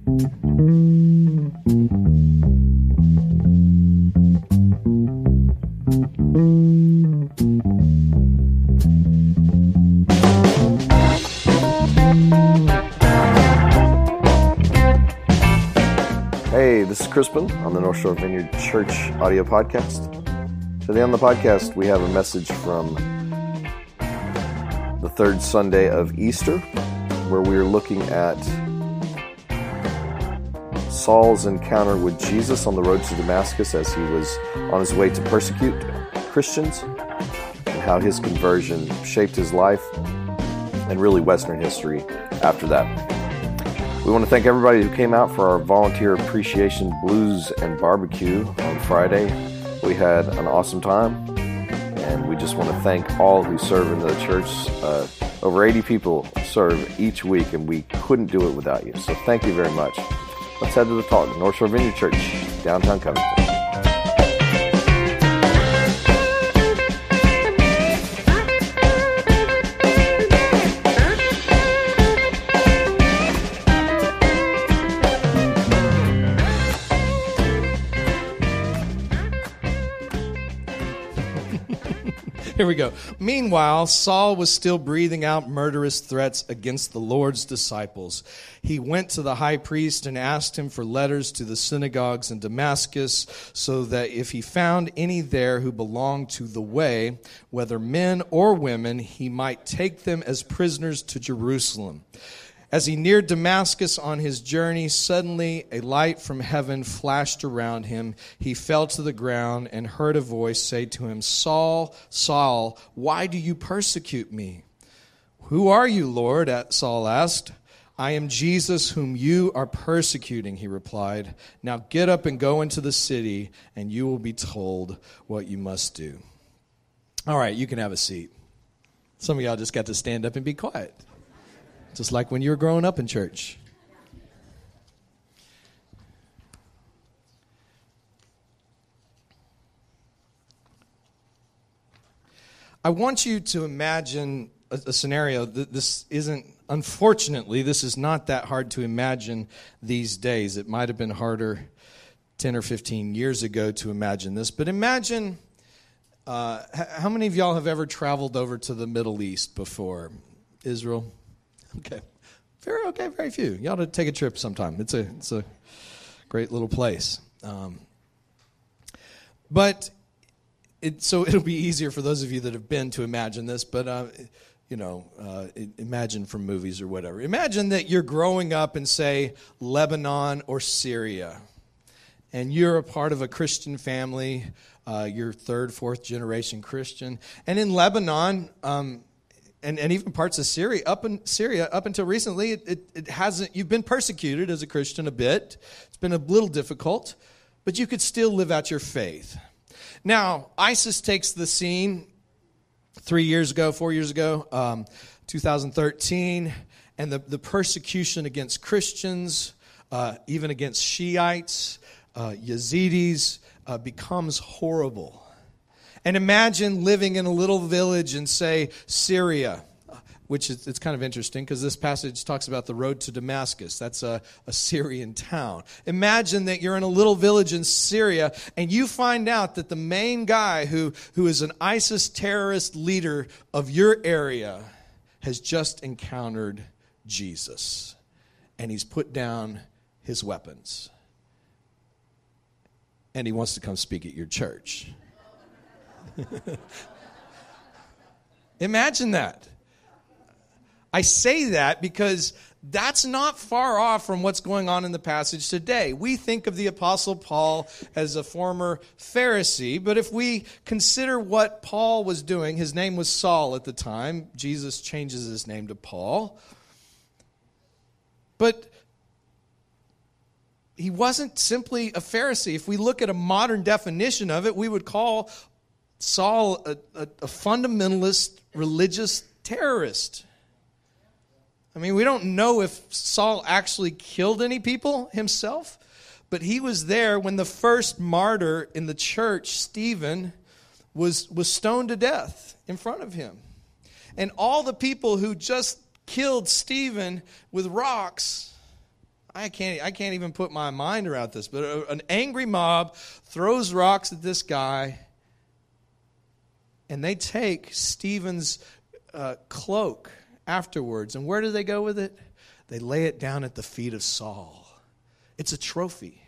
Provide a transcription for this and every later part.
Hey, this is Crispin on the North Shore Vineyard Church audio podcast. Today on the podcast, we have a message from the third Sunday of Easter, where we are looking at Saul's encounter with Jesus on the road to Damascus as he was on his way to persecute Christians, and how his conversion shaped his life and really Western history after that. We want to thank everybody who came out for our volunteer appreciation blues and barbecue on Friday. We had an awesome time, and we just want to thank all who serve in the church. Uh, over 80 people serve each week, and we couldn't do it without you. So thank you very much. Let's head to the talk. North Shore Vineyard Church, downtown Covington. Here we go. Meanwhile, Saul was still breathing out murderous threats against the Lord's disciples. He went to the high priest and asked him for letters to the synagogues in Damascus, so that if he found any there who belonged to the way, whether men or women, he might take them as prisoners to Jerusalem. As he neared Damascus on his journey, suddenly a light from heaven flashed around him. He fell to the ground and heard a voice say to him, Saul, Saul, why do you persecute me? Who are you, Lord? Saul asked. I am Jesus whom you are persecuting, he replied. Now get up and go into the city, and you will be told what you must do. All right, you can have a seat. Some of y'all just got to stand up and be quiet just like when you were growing up in church. I want you to imagine a, a scenario that this isn't, unfortunately, this is not that hard to imagine these days. It might have been harder 10 or 15 years ago to imagine this, but imagine uh, how many of y'all have ever traveled over to the Middle East before? Israel? Okay. Very okay, very few. You ought to take a trip sometime. It's a it's a great little place. Um, but it, so it'll be easier for those of you that have been to imagine this. But uh, you know, uh, imagine from movies or whatever. Imagine that you're growing up in say Lebanon or Syria, and you're a part of a Christian family. Uh, you're third, fourth generation Christian, and in Lebanon. Um, and, and even parts of Syria, up in Syria, up until recently, it, it, it, hasn't, you've been persecuted as a Christian a bit. It's been a little difficult, but you could still live out your faith. Now, ISIS takes the scene three years ago, four years ago, um, 2013, and the, the persecution against Christians, uh, even against Shiites, uh, Yazidis, uh, becomes horrible. And imagine living in a little village in, say, Syria, which is it's kind of interesting because this passage talks about the road to Damascus. That's a, a Syrian town. Imagine that you're in a little village in Syria and you find out that the main guy who, who is an ISIS terrorist leader of your area has just encountered Jesus and he's put down his weapons and he wants to come speak at your church. Imagine that. I say that because that's not far off from what's going on in the passage today. We think of the Apostle Paul as a former Pharisee, but if we consider what Paul was doing, his name was Saul at the time. Jesus changes his name to Paul. But he wasn't simply a Pharisee. If we look at a modern definition of it, we would call Saul a, a, a fundamentalist religious terrorist. I mean, we don't know if Saul actually killed any people himself, but he was there when the first martyr in the church, Stephen, was, was stoned to death in front of him. And all the people who just killed Stephen with rocks, I can't, I can't even put my mind around this, but an angry mob throws rocks at this guy, and they take Stephen's uh, cloak afterwards. And where do they go with it? They lay it down at the feet of Saul. It's a trophy.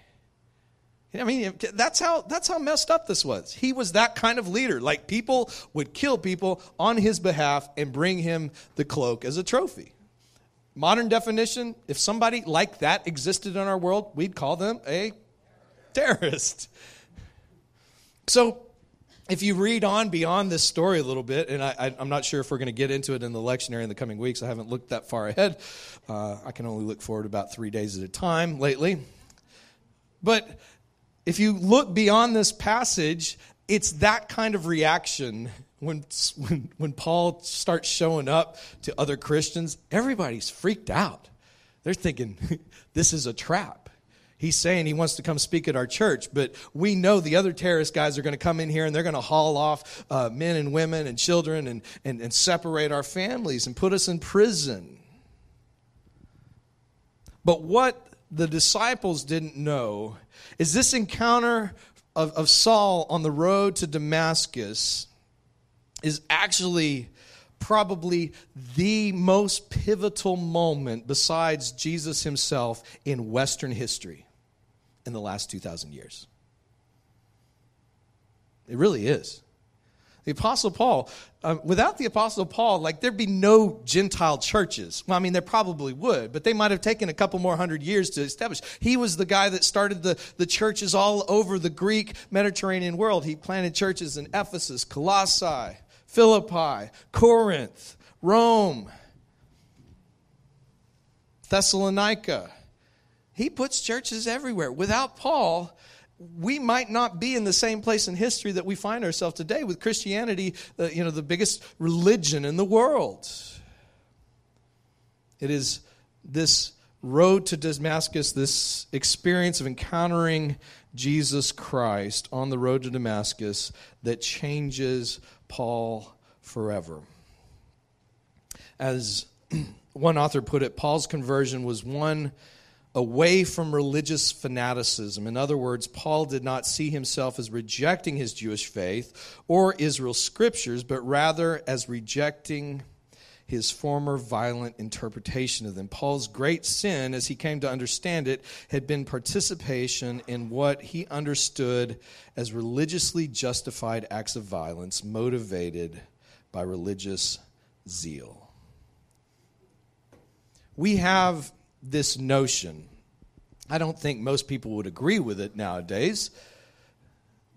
I mean, that's how, that's how messed up this was. He was that kind of leader. Like, people would kill people on his behalf and bring him the cloak as a trophy. Modern definition if somebody like that existed in our world, we'd call them a terrorist. So, if you read on beyond this story a little bit, and I, am not sure if we're going to get into it in the lectionary in the coming weeks, I haven't looked that far ahead. Uh, I can only look forward about three days at a time lately. But if you look beyond this passage, it's that kind of reaction when, when, when Paul starts showing up to other Christians. Everybody's freaked out. They're thinking, this is a trap. He's saying he wants to come speak at our church, but we know the other terrorist guys are going to come in here and they're going to haul off uh, men and women and children and, and, and separate our families and put us in prison. But what the disciples didn't know is this encounter of, of Saul on the road to Damascus is actually probably the most pivotal moment besides Jesus himself in Western history in the last 2,000 years. It really is. The Apostle Paul, uh, without the Apostle Paul, like there'd be no Gentile churches. Well, I mean, there probably would, but they might have taken a couple more hundred years to establish. He was the guy that started the, the churches all over the Greek Mediterranean world. He planted churches in Ephesus, Colossae, Philippi, Corinth, Rome, Thessalonica. He puts churches everywhere. Without Paul, we might not be in the same place in history that we find ourselves today with Christianity, uh, you know, the biggest religion in the world. It is this road to Damascus, this experience of encountering Jesus Christ on the road to Damascus that changes Paul forever. As one author put it, Paul's conversion was one away from religious fanaticism. In other words, Paul did not see himself as rejecting his Jewish faith or Israel's scriptures, but rather as rejecting his former violent interpretation of them. Paul's great sin, as he came to understand it, had been participation in what he understood as religiously justified acts of violence motivated by religious zeal. We have this notion. I don't think most people would agree with it nowadays,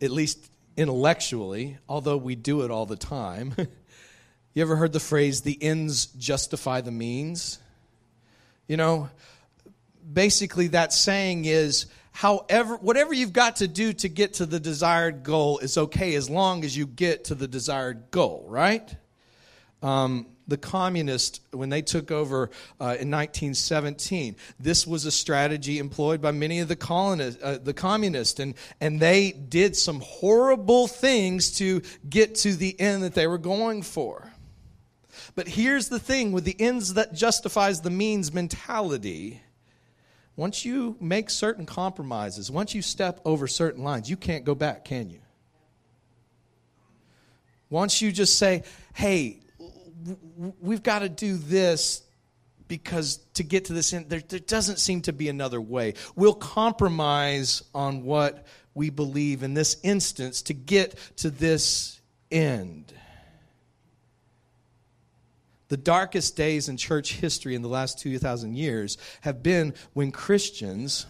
at least intellectually, although we do it all the time. you ever heard the phrase, the ends justify the means? You know, basically that saying is, however, whatever you've got to do to get to the desired goal is okay as long as you get to the desired goal, right? Um, the communists when they took over uh, in 1917. This was a strategy employed by many of the colonists, uh, the communists, and, and they did some horrible things to get to the end that they were going for. But here's the thing with the ends that justifies the means mentality. Once you make certain compromises, once you step over certain lines, you can't go back, can you? Once you just say, hey, we've got to do this because to get to this end, there, there, doesn't seem to be another way. We'll compromise on what we believe in this instance to get to this end. The darkest days in church history in the last 2,000 years have been when Christians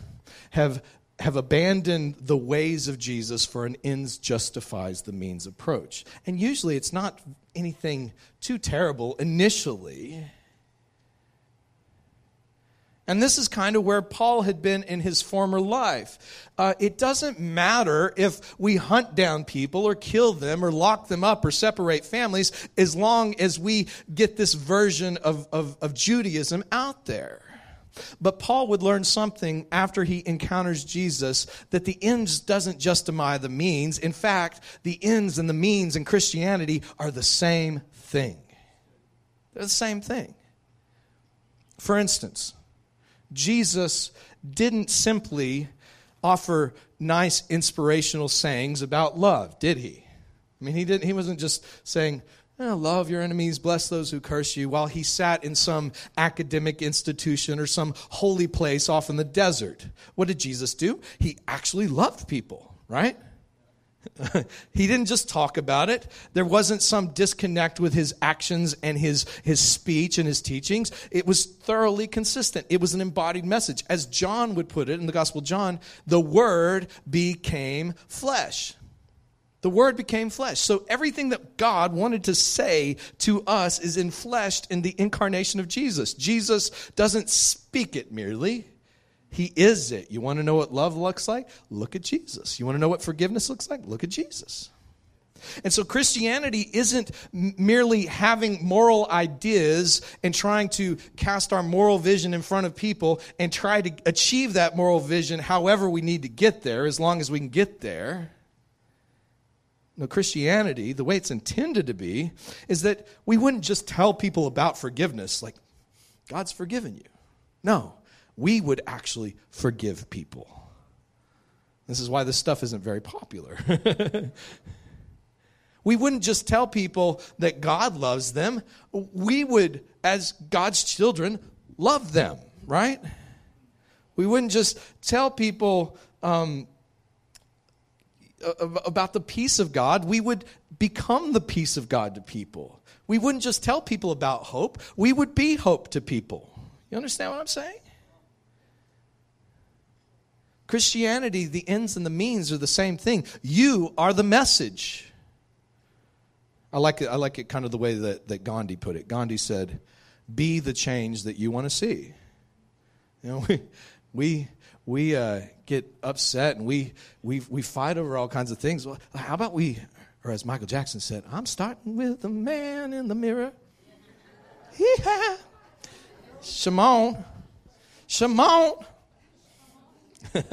have, have abandoned the ways of Jesus for an ends justifies the means approach. And usually it's not anything too terrible initially. And this is kind of where Paul had been in his former life. Uh, it doesn't matter if we hunt down people or kill them or lock them up or separate families as long as we get this version of, of, of Judaism out there. But Paul would learn something after he encounters Jesus that the ends doesn't justify the means. In fact, the ends and the means in Christianity are the same thing. They're the same thing. For instance, Jesus didn't simply offer nice inspirational sayings about love, did he? I mean, he didn't he wasn't just saying, oh, love your enemies, bless those who curse you, while he sat in some academic institution or some holy place off in the desert. What did Jesus do? He actually loved people, right? he didn't just talk about it. There wasn't some disconnect with his actions and his, his speech and his teachings. It was thoroughly consistent. It was an embodied message. As John would put it in the Gospel John, the Word became flesh. The Word became flesh. So everything that God wanted to say to us is enfleshed in the incarnation of Jesus. Jesus doesn't speak it merely, he is it. You want to know what love looks like? Look at Jesus. You want to know what forgiveness looks like? Look at Jesus. And so Christianity isn't merely having moral ideas and trying to cast our moral vision in front of people and try to achieve that moral vision however we need to get there, as long as we can get there. No, Christianity, the way it's intended to be, is that we wouldn't just tell people about forgiveness, like, God's forgiven you. No, we would actually forgive people. This is why this stuff isn't very popular. we wouldn't just tell people that God loves them, we would, as God's children, love them, right? We wouldn't just tell people um, about the peace of God, we would become the peace of God to people. We wouldn't just tell people about hope, we would be hope to people. You understand what I'm saying? Christianity, the ends and the means are the same thing. You are the message. I like it, I like it kind of the way that, that Gandhi put it. Gandhi said, Be the change that you want to see. You know, we, we, we uh, get upset and we, we, we fight over all kinds of things. Well, how about we, or as Michael Jackson said, I'm starting with the man in the mirror. Yeah. Shimon. Shimon.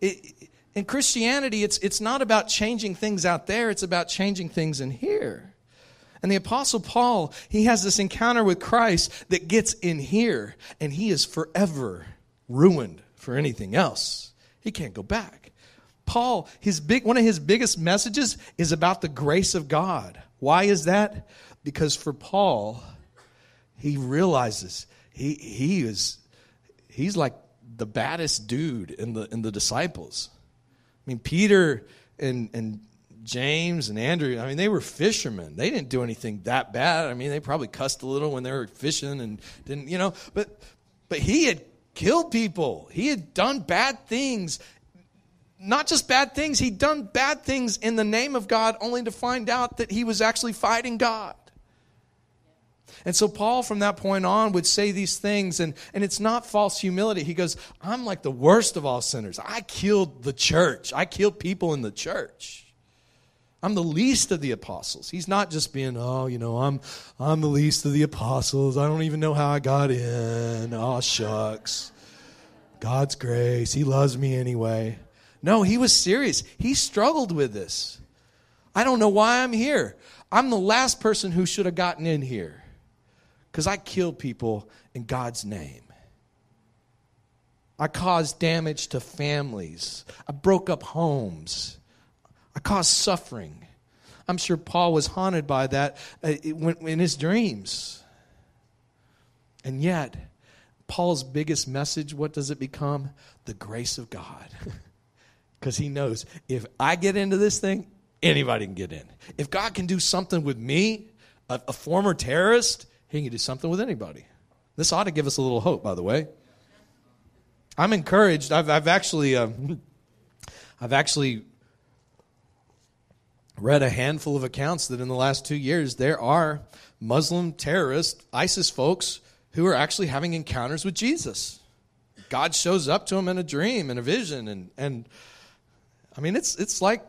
it, in Christianity, it's, it's not about changing things out there, it's about changing things in here. And the Apostle Paul, he has this encounter with Christ that gets in here, and he is forever ruined for anything else. He can't go back. Paul, his big, one of his biggest messages is about the grace of God. Why is that? Because for Paul, he realizes he, he is he's like the baddest dude in the in the disciples. I mean, Peter and and James and Andrew, I mean, they were fishermen. They didn't do anything that bad. I mean, they probably cussed a little when they were fishing and didn't, you know, but but he had killed people. He had done bad things. Not just bad things, he'd done bad things in the name of God only to find out that he was actually fighting God. And so Paul, from that point on, would say these things, and, and it's not false humility. He goes, I'm like the worst of all sinners. I killed the church, I killed people in the church. I'm the least of the apostles. He's not just being, oh, you know, I'm I'm the least of the apostles. I don't even know how I got in. Oh, shucks. God's grace. He loves me anyway. No, he was serious. He struggled with this. I don't know why I'm here. I'm the last person who should have gotten in here because I killed people in God's name. I caused damage to families. I broke up homes. I caused suffering. I'm sure Paul was haunted by that uh, in his dreams. And yet, Paul's biggest message, what does it become? The grace of God. Because he knows if I get into this thing, anybody can get in. If God can do something with me, a, a former terrorist, he can do something with anybody. This ought to give us a little hope, by the way. I'm encouraged. I've, I've actually, um, I've actually read a handful of accounts that in the last two years there are Muslim terrorist ISIS folks who are actually having encounters with Jesus. God shows up to them in a dream, in a vision, and and I mean it's it's like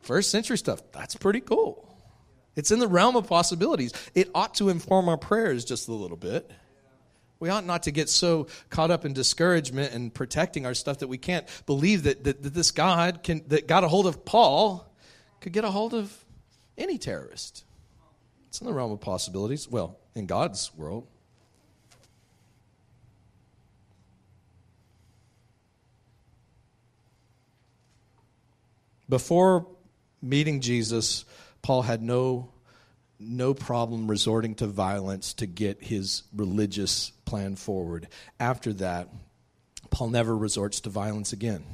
first century stuff. That's pretty cool. It's in the realm of possibilities. It ought to inform our prayers just a little bit. We ought not to get so caught up in discouragement and protecting our stuff that we can't believe that, that, that this God can, that got a hold of Paul could get a hold of any terrorist. It's in the realm of possibilities. Well, in God's world. Before meeting Jesus, Paul had no, no problem resorting to violence to get his religious plan forward. After that, Paul never resorts to violence again.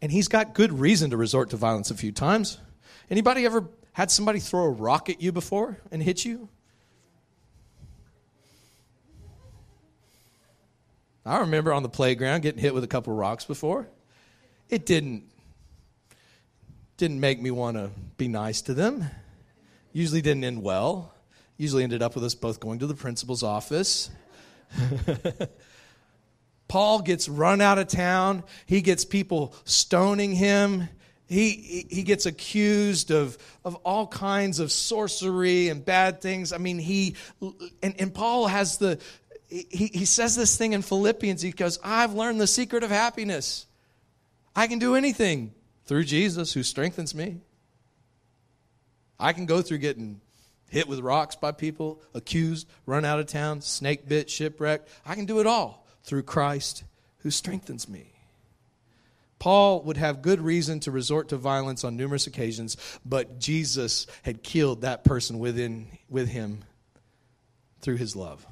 And he's got good reason to resort to violence a few times. Anybody ever had somebody throw a rock at you before and hit you? I remember on the playground getting hit with a couple rocks before. It didn't didn't make me want to be nice to them. Usually didn't end well. Usually ended up with us both going to the principal's office. Paul gets run out of town. He gets people stoning him. He, he gets accused of, of all kinds of sorcery and bad things. I mean, he, and, and Paul has the, he, he says this thing in Philippians. He goes, I've learned the secret of happiness. I can do anything through Jesus who strengthens me. I can go through getting hit with rocks by people, accused, run out of town, snake bit, shipwrecked. I can do it all through Christ who strengthens me. Paul would have good reason to resort to violence on numerous occasions, but Jesus had killed that person within, with him through his love.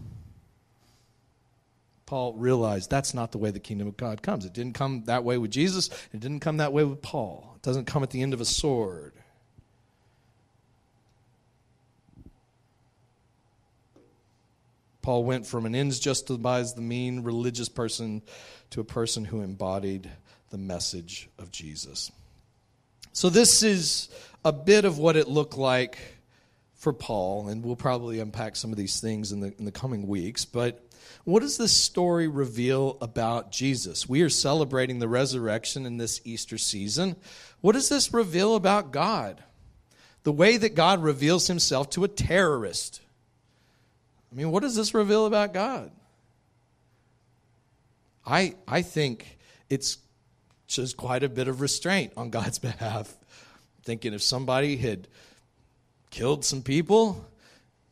Paul realized that's not the way the kingdom of God comes. It didn't come that way with Jesus, it didn't come that way with Paul. It doesn't come at the end of a sword. Paul went from an ends justifies the mean religious person to a person who embodied the message of Jesus. So, this is a bit of what it looked like for Paul, and we'll probably unpack some of these things in the, in the coming weeks. But what does this story reveal about Jesus? We are celebrating the resurrection in this Easter season. What does this reveal about God? The way that God reveals himself to a terrorist. I mean, what does this reveal about God? I, I think it's shows quite a bit of restraint on God's behalf. Thinking if somebody had killed some people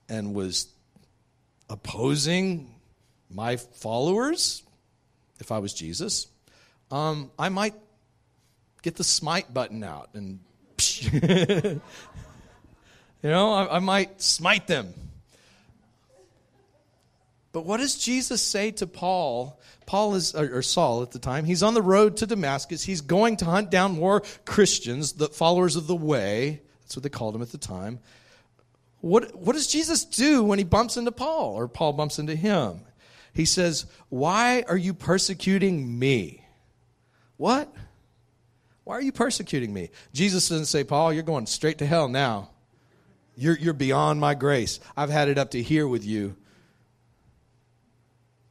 and was opposing my followers, if I was Jesus, um, I might get the smite button out and, you know, I, I might smite them. But what does Jesus say to Paul Paul is, or Saul at the time, he's on the road to Damascus. He's going to hunt down more Christians, the followers of the way. That's what they called him at the time. What, what does Jesus do when he bumps into Paul or Paul bumps into him? He says, Why are you persecuting me? What? Why are you persecuting me? Jesus doesn't say, Paul, you're going straight to hell now. You're, you're beyond my grace. I've had it up to here with you.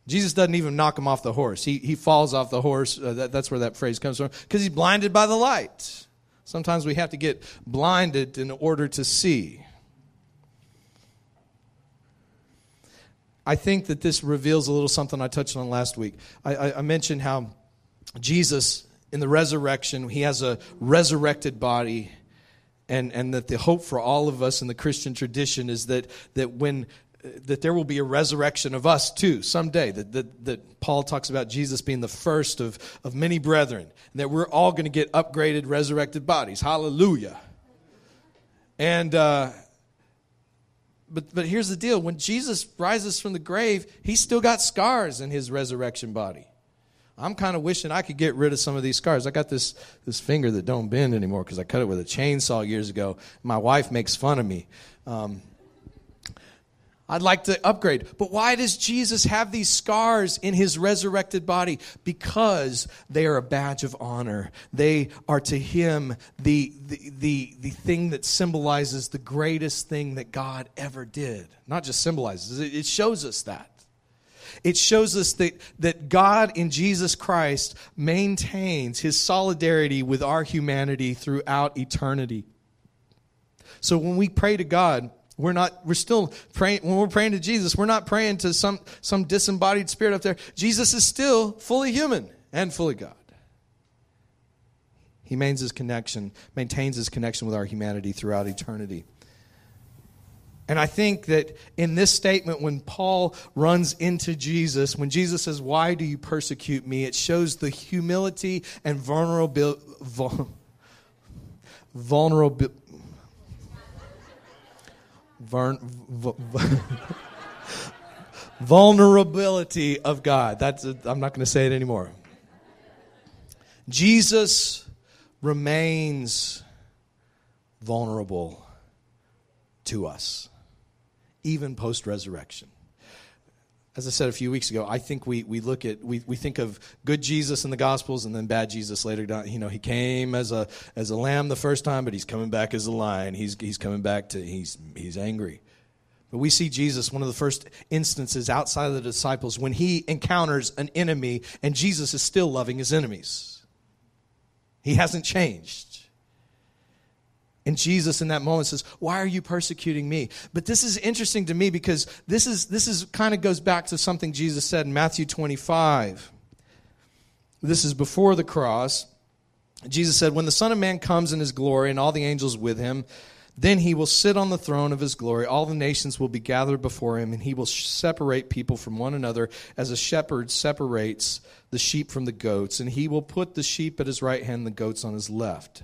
Jesus doesn't even knock him off the horse. He, he falls off the horse. Uh, that, that's where that phrase comes from, because he's blinded by the light. Sometimes we have to get blinded in order to see. I think that this reveals a little something I touched on last week. I, I, I mentioned how Jesus, in the resurrection, he has a resurrected body and, and that the hope for all of us in the Christian tradition is that, that when that there will be a resurrection of us too someday. That, that, that Paul talks about Jesus being the first of, of many brethren, and that we're all going to get upgraded, resurrected bodies. Hallelujah. And, uh, but, but here's the deal when Jesus rises from the grave, he's still got scars in his resurrection body. I'm kind of wishing I could get rid of some of these scars. I got this, this finger that don't bend anymore because I cut it with a chainsaw years ago. My wife makes fun of me. Um, I'd like to upgrade. But why does Jesus have these scars in his resurrected body? Because they are a badge of honor. They are to him the, the, the, the thing that symbolizes the greatest thing that God ever did. Not just symbolizes, it shows us that. It shows us that, that God in Jesus Christ maintains his solidarity with our humanity throughout eternity. So when we pray to God, we're not, we're still praying, when we're praying to Jesus, we're not praying to some, some disembodied spirit up there. Jesus is still fully human and fully God. He maintains his connection, maintains his connection with our humanity throughout eternity. And I think that in this statement, when Paul runs into Jesus, when Jesus says, Why do you persecute me? it shows the humility and vulnerability vulnerable. v- vulnerability of God. That's a, I'm not going to say it anymore. Jesus remains vulnerable to us, even post resurrection as I said a few weeks ago, I think we, we look at, we, we think of good Jesus in the Gospels and then bad Jesus later down. You know, he came as a, as a lamb the first time, but he's coming back as a lion. He's, he's coming back to, he's, he's angry. But we see Jesus, one of the first instances outside of the disciples, when he encounters an enemy and Jesus is still loving his enemies. He hasn't changed. And Jesus in that moment says, "Why are you persecuting me?" But this is interesting to me because this is this is kind of goes back to something Jesus said in Matthew 25. This is before the cross. Jesus said, "When the Son of Man comes in his glory and all the angels with him, then he will sit on the throne of his glory. All the nations will be gathered before him, and he will separate people from one another as a shepherd separates the sheep from the goats, and he will put the sheep at his right hand, and the goats on his left."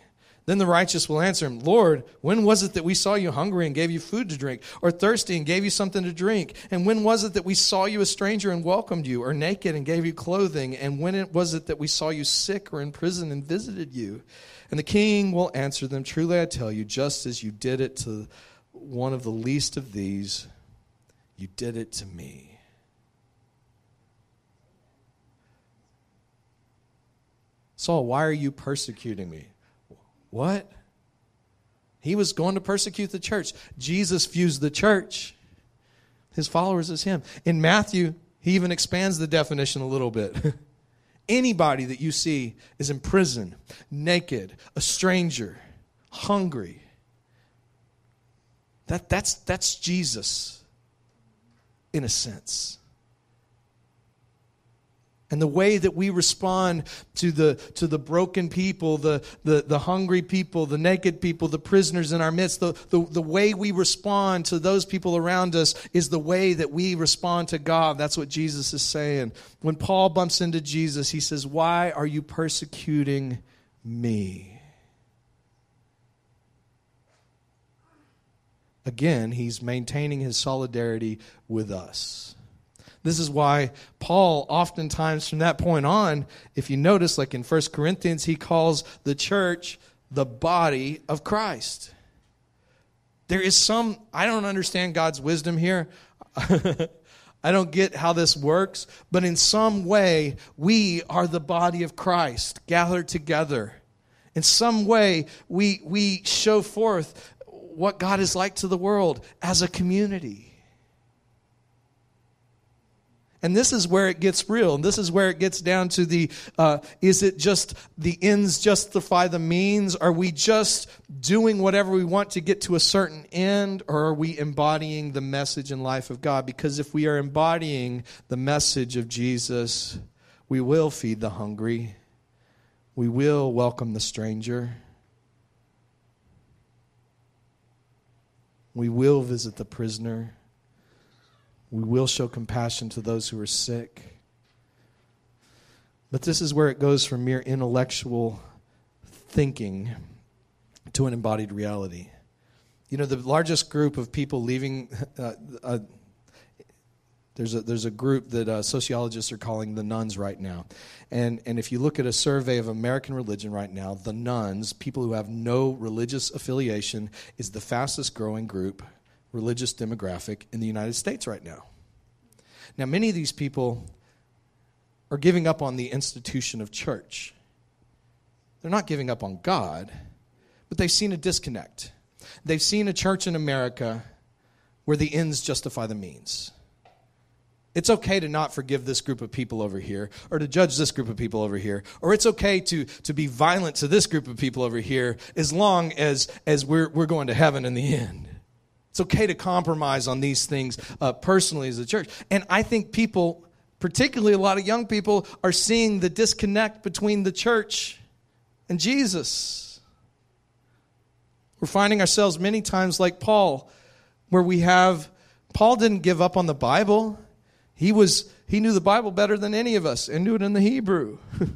Then the righteous will answer him, Lord, when was it that we saw you hungry and gave you food to drink, or thirsty and gave you something to drink? And when was it that we saw you a stranger and welcomed you, or naked and gave you clothing? And when it was it that we saw you sick or in prison and visited you? And the king will answer them, Truly I tell you, just as you did it to one of the least of these, you did it to me. Saul, why are you persecuting me? What? He was going to persecute the church. Jesus views the church, his followers, as him. In Matthew, he even expands the definition a little bit. Anybody that you see is in prison, naked, a stranger, hungry. That, that's, that's Jesus in a sense and the way that we respond to the, to the broken people, the, the, the hungry people, the naked people, the prisoners in our midst, the, the, the way we respond to those people around us is the way that we respond to God. That's what Jesus is saying. When Paul bumps into Jesus, he says, Why are you persecuting me? Again, he's maintaining his solidarity with us. This is why Paul, oftentimes from that point on, if you notice, like in 1 Corinthians, he calls the church the body of Christ. There is some, I don't understand God's wisdom here. I don't get how this works, but in some way, we are the body of Christ gathered together. In some way, we, we show forth what God is like to the world as a community. And this is where it gets real. And this is where it gets down to the uh, is it just the ends justify the means? Are we just doing whatever we want to get to a certain end? Or are we embodying the message and life of God? Because if we are embodying the message of Jesus, we will feed the hungry, we will welcome the stranger, we will visit the prisoner. We will show compassion to those who are sick. But this is where it goes from mere intellectual thinking to an embodied reality. You know, the largest group of people leaving, uh, uh, there's, a, there's a group that uh, sociologists are calling the nones right now. And, and if you look at a survey of American religion right now, the nones, people who have no religious affiliation, is the fastest growing group religious demographic in the United States right now. Now, many of these people are giving up on the institution of church. They're not giving up on God, but they've seen a disconnect. They've seen a church in America where the ends justify the means. It's okay to not forgive this group of people over here, or to judge this group of people over here, or it's okay to, to be violent to this group of people over here as long as, as we're, we're going to heaven in the end. It's okay to compromise on these things uh, personally as a church. And I think people particularly a lot of young people, are seeing the disconnect between the church and Jesus. We're finding ourselves many times like Paul, where we have Paul didn't give up on the Bible. He was he knew the Bible better than any of us and knew it in the Hebrew.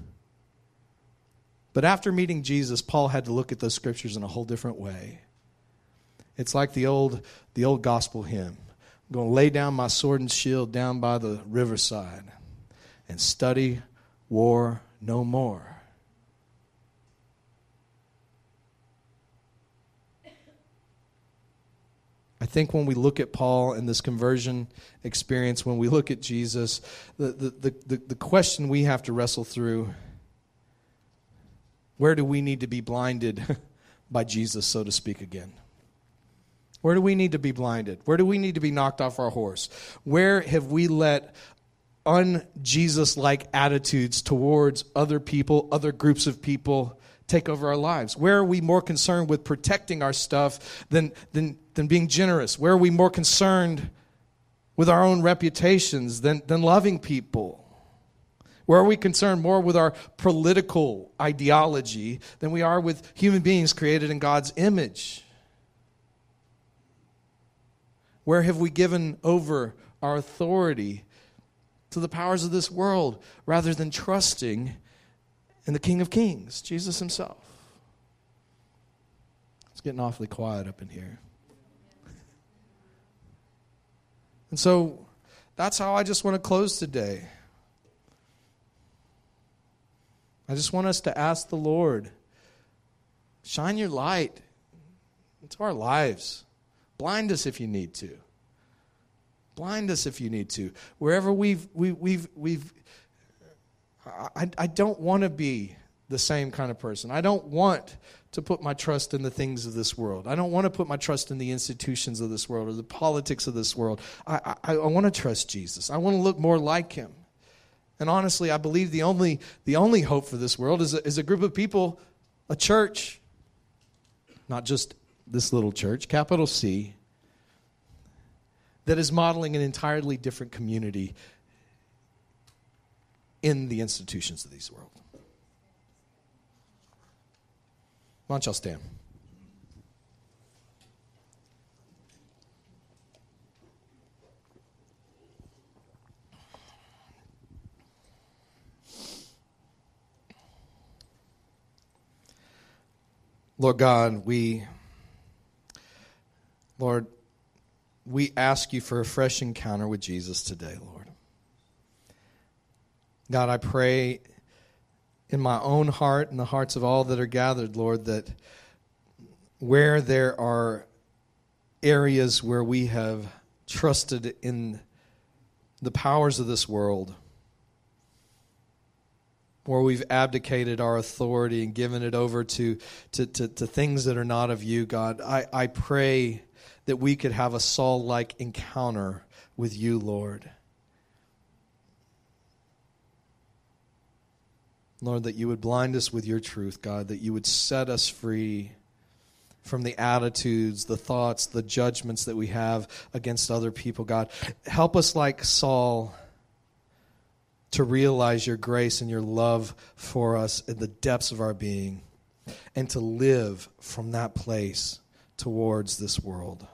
but after meeting Jesus, Paul had to look at those scriptures in a whole different way. It's like the old the old gospel hymn. I'm going to lay down my sword and shield down by the riverside and study war no more. I think when we look at Paul and this conversion experience, when we look at Jesus, the, the, the, the, question we have to wrestle through where do we need to be blinded by Jesus, so to speak, again? Where do we need to be blinded? Where do we need to be knocked off our horse? Where have we let un Jesus like attitudes towards other people, other groups of people, take over our lives? Where are we more concerned with protecting our stuff than, than, than being generous? Where are we more concerned with our own reputations than, than loving people? Where are we concerned more with our political ideology than we are with human beings created in God's image? Where have we given over our authority to the powers of this world rather than trusting in the King of Kings, Jesus Himself. It's getting awfully quiet up in here. And so that's how I just want to close today. I just want us to ask the Lord, shine your light into our lives. Blind us if you need to. Blind us if you need to. Wherever we've, we, we've, we've I, I don't want to be the same kind of person. I don't want to put my trust in the things of this world. I don't want to put my trust in the institutions of this world or the politics of this world. I, I, I want to trust Jesus. I want to look more like him. And honestly, I believe the only, the only hope for this world is a, is a group of people, a church, not just this little church, capital C, that is modeling an entirely different community in the institutions of this world. Why don't y'all stand? Lord God, we, Lord, we ask you for a fresh encounter with Jesus today, Lord. God, I pray in my own heart and the hearts of all that are gathered, Lord, that where there are areas where we have trusted in the powers of this world, where we've abdicated our authority and given it over to, to, to, to things that are not of you, God, I, I pray that we could have a Saul like encounter with you, Lord. Lord, that you would blind us with your truth, God, that you would set us free from the attitudes, the thoughts, the judgments that we have against other people, God. Help us, like Saul, to realize your grace and your love for us in the depths of our being and to live from that place towards this world.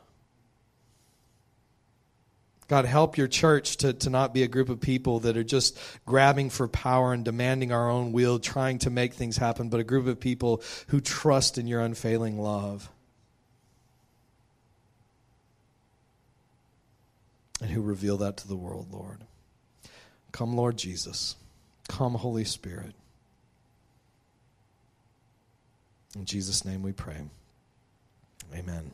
God, help your church to, to not be a group of people that are just grabbing for power and demanding our own will, trying to make things happen, but a group of people who trust in your unfailing love. And who reveal that to the world, Lord. Come, Lord Jesus. Come, Holy Spirit. In Jesus' name we pray. Amen.